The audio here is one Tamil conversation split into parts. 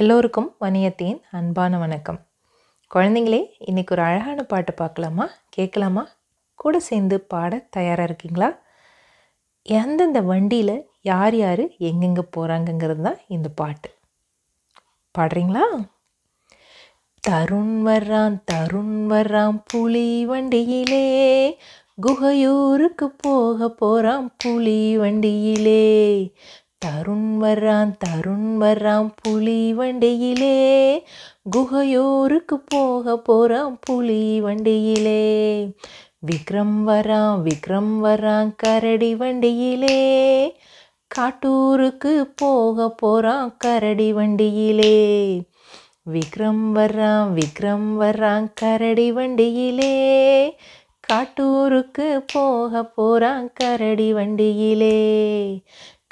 எல்லோருக்கும் வணியத்தின் அன்பான வணக்கம். குழந்தைங்களே இன்றைக்கி ஒரு அழகான பாட்டு பார்க்கலாமா? கேட்கலாமா? கூட சேர்ந்து பாட தயாராக இருக்கீங்களா? எந்தெந்த வண்டியில் யார் யார் எங்கெங்கே போகிறாங்கங்கிறது தான் இந்த பாட்டு. பாடுறீங்களா? தருண் வர்றான் தருண் வர்றான் புலி வண்டியிலே. குகையூருக்கு போக போகிறான் புலி வண்டியிலே. தருண் வர்றான் தருண் வர்றான் புலி வண்டியிலே. குகையோருக்கு போக போகிறான் புலி வண்டியிலே. விக்ரம் வரான் விக்ரம் வரான் கரடி வண்டியிலே. காட்டூருக்கு போக போகிறான் கரடி வண்டியிலே. விக்ரம் வர்றான் விக்ரம் வர்றான் கரடி வண்டியிலே. காட்டூருக்கு போக போகிறான் கரடி வண்டியிலே.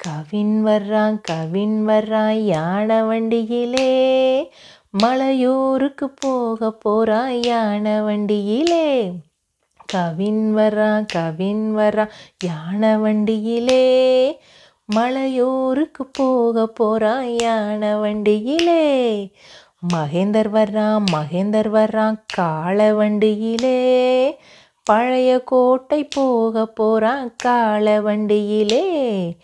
கவின் வர்றான் கவின் வர்றான் யானை வண்டியிலே. மலையூருக்கு போக போகிறான் யானை வண்டியிலே. கவின் வர்றான் கவின் வர்றான் யானை வண்டியிலே. மலையூருக்கு போக போகிறான் யானை வண்டியிலே. மகேந்தர் வர்றான் மகேந்தர் வர்றான் காளை வண்டியிலே. பழைய கோட்டை போக போகிறான் காளை வண்டியிலே.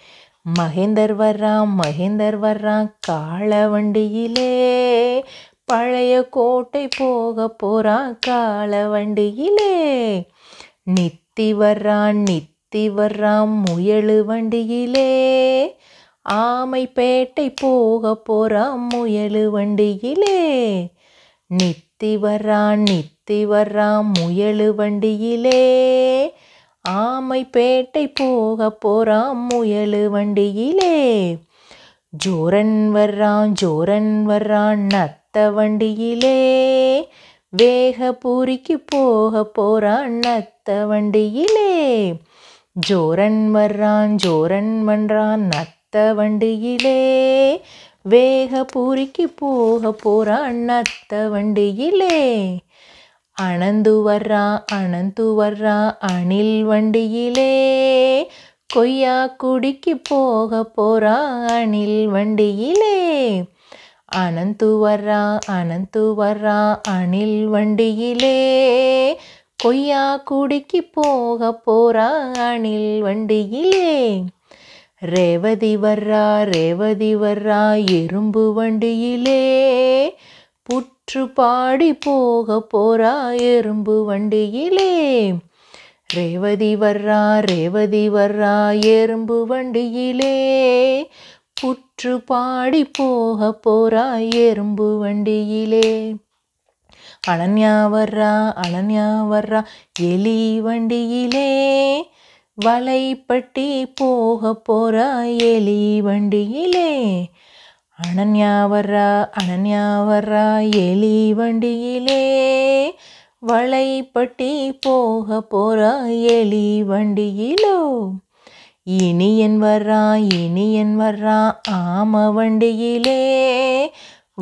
மகேந்தர் வர்றான் மகேந்தர் வர்றான் காள வண்டியிலே. பழைய கோட்டை போக போகிறான் காள வண்டியிலே. நித்தி வர்றான் நித்தி வர்றான் முயலு வண்டியிலே. ஆமைப்பேட்டை போக போகிறான் முயலு வண்டியிலே. நித்தி வர்றான் நித்தி வர்றான் முயலு வண்டியிலே. ஆமைப்பேட்டை போக போகிறான் முயலு வண்டியிலே. ஜோரன் வர்றான் ஜோரன் வர்றான் நத்த வண்டியிலே. வேக பூரிக்கு போக போறான் நத்த வண்டியிலே. ஜோரன் வர்றான் ஜோரன் வன்றான் நத்த வண்டியிலே. வேக பூரிக்கு போக போறான் நத்த வண்டியிலே. அணந்து வர்றா அணந்து வர்றா அணில் வண்டியிலே. கொய்யா குடிக்கு போக போறா அணில் வண்டியிலே. அனந்து வர்றா அனந்து வர்றா அணில் வண்டியிலே. கொய்யா குடிக்கு போக போறா அணில் வண்டியிலே. ரேவதி வர்றா ரேவதி வர்றா எறும்பு வண்டியிலே. புற்று பாடி போக போறா எறும்பு வண்டியிலே. ரேவதி வர்றா ரேவதி வர்றா எறும்பு வண்டியிலே. புற்று பாடி போக போறா எறும்பு வண்டியிலே. அனன்யா வர்றா அனன்யா வர்றா எலி வண்டியிலே. வலைப்பட்டி போக போறா எலி வண்டியிலே. அனன்யா வர்றா எலி வண்டியிலே. வளைப்பட்டி போக போறா எலி வண்டியிலோ. இனியன் வர்றா இனியன் வர்றா ஆம வண்டியிலே.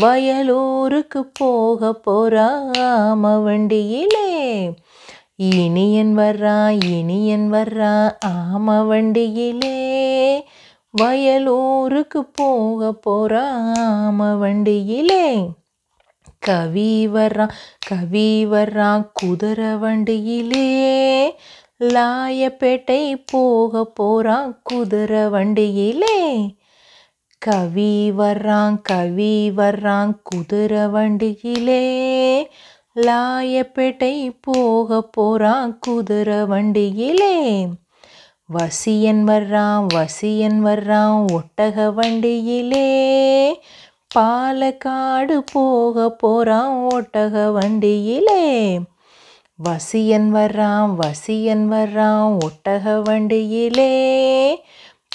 வயலூருக்கு போக போறா ஆம வண்டியிலே. இனியன் வர்றா இனியன் வர்றா ஆம வண்டியிலே. வயலூருக்கு போக போறாம வண்டியிலே. கவி வர்றான் கவி வர்றான் குதிரை வண்டியிலே. லாயப்பேட்டை போக போகிறான் குதிரை வண்டியிலே. கவி வர்றான் கவி வர்றான் குதிரை வண்டியிலே. லாயப்பேட்டை போக போகிறான் குதிரை வண்டியிலே. வசியன் வர்றான் வசியன் வர்றான் ஒட்டக வண்டியிலே. பாலக்காடு போக போகிறான் ஒட்டக வண்டியிலே. வசியன் வர்றான் வசியன் வர்றான் ஒட்டக வண்டியிலே.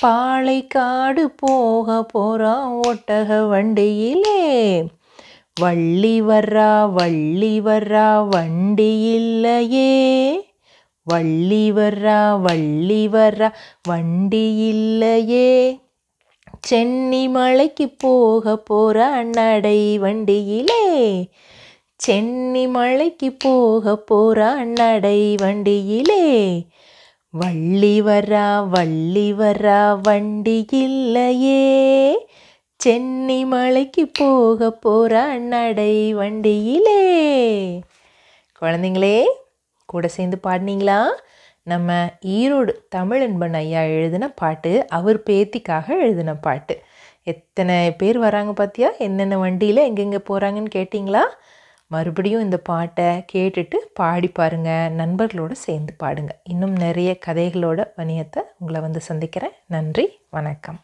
பாலைக்காடு போக போகிறான் ஒட்டக வண்டியிலே. வள்ளி வர்றா வள்ளி வர்றா வண்டி இல்லையே. வள்ளி வர்றா வள்ளி வர்றா வண்டி இல்லையே சென்னி மலைக்கு போக போறா நடை வண்டியிலே. சென்னி மலைக்கு போக போறா நடை வண்டியிலே. வள்ளி வர்றா வள்ளி வர்றா வண்டி இல்லையே சென்னி மலைக்கு போக போகிற நடை வண்டியிலே. குழந்தைங்களே கூட சேர்ந்து பாடினீங்களா? நம்ம ஈரோடு தமிழன்பன் ஐயா எழுதின பாட்டு அவர் பேத்திக்காக எழுதின பாட்டு. எத்தனை பேர் வராங்க பார்த்தியா என்னென்ன வண்டியில் எங்கெங்கே போகிறாங்கன்னு கேட்டிங்களா? மறுபடியும் இந்த பாட்டை கேட்டுட்டு பாடி பாருங்கள் நண்பர்களோடு சேர்ந்து பாடுங்க. இன்னும் நிறைய கதைகளோட வணியத்தை உங்களை வந்து சந்திக்கிறேன். நன்றி வணக்கம்.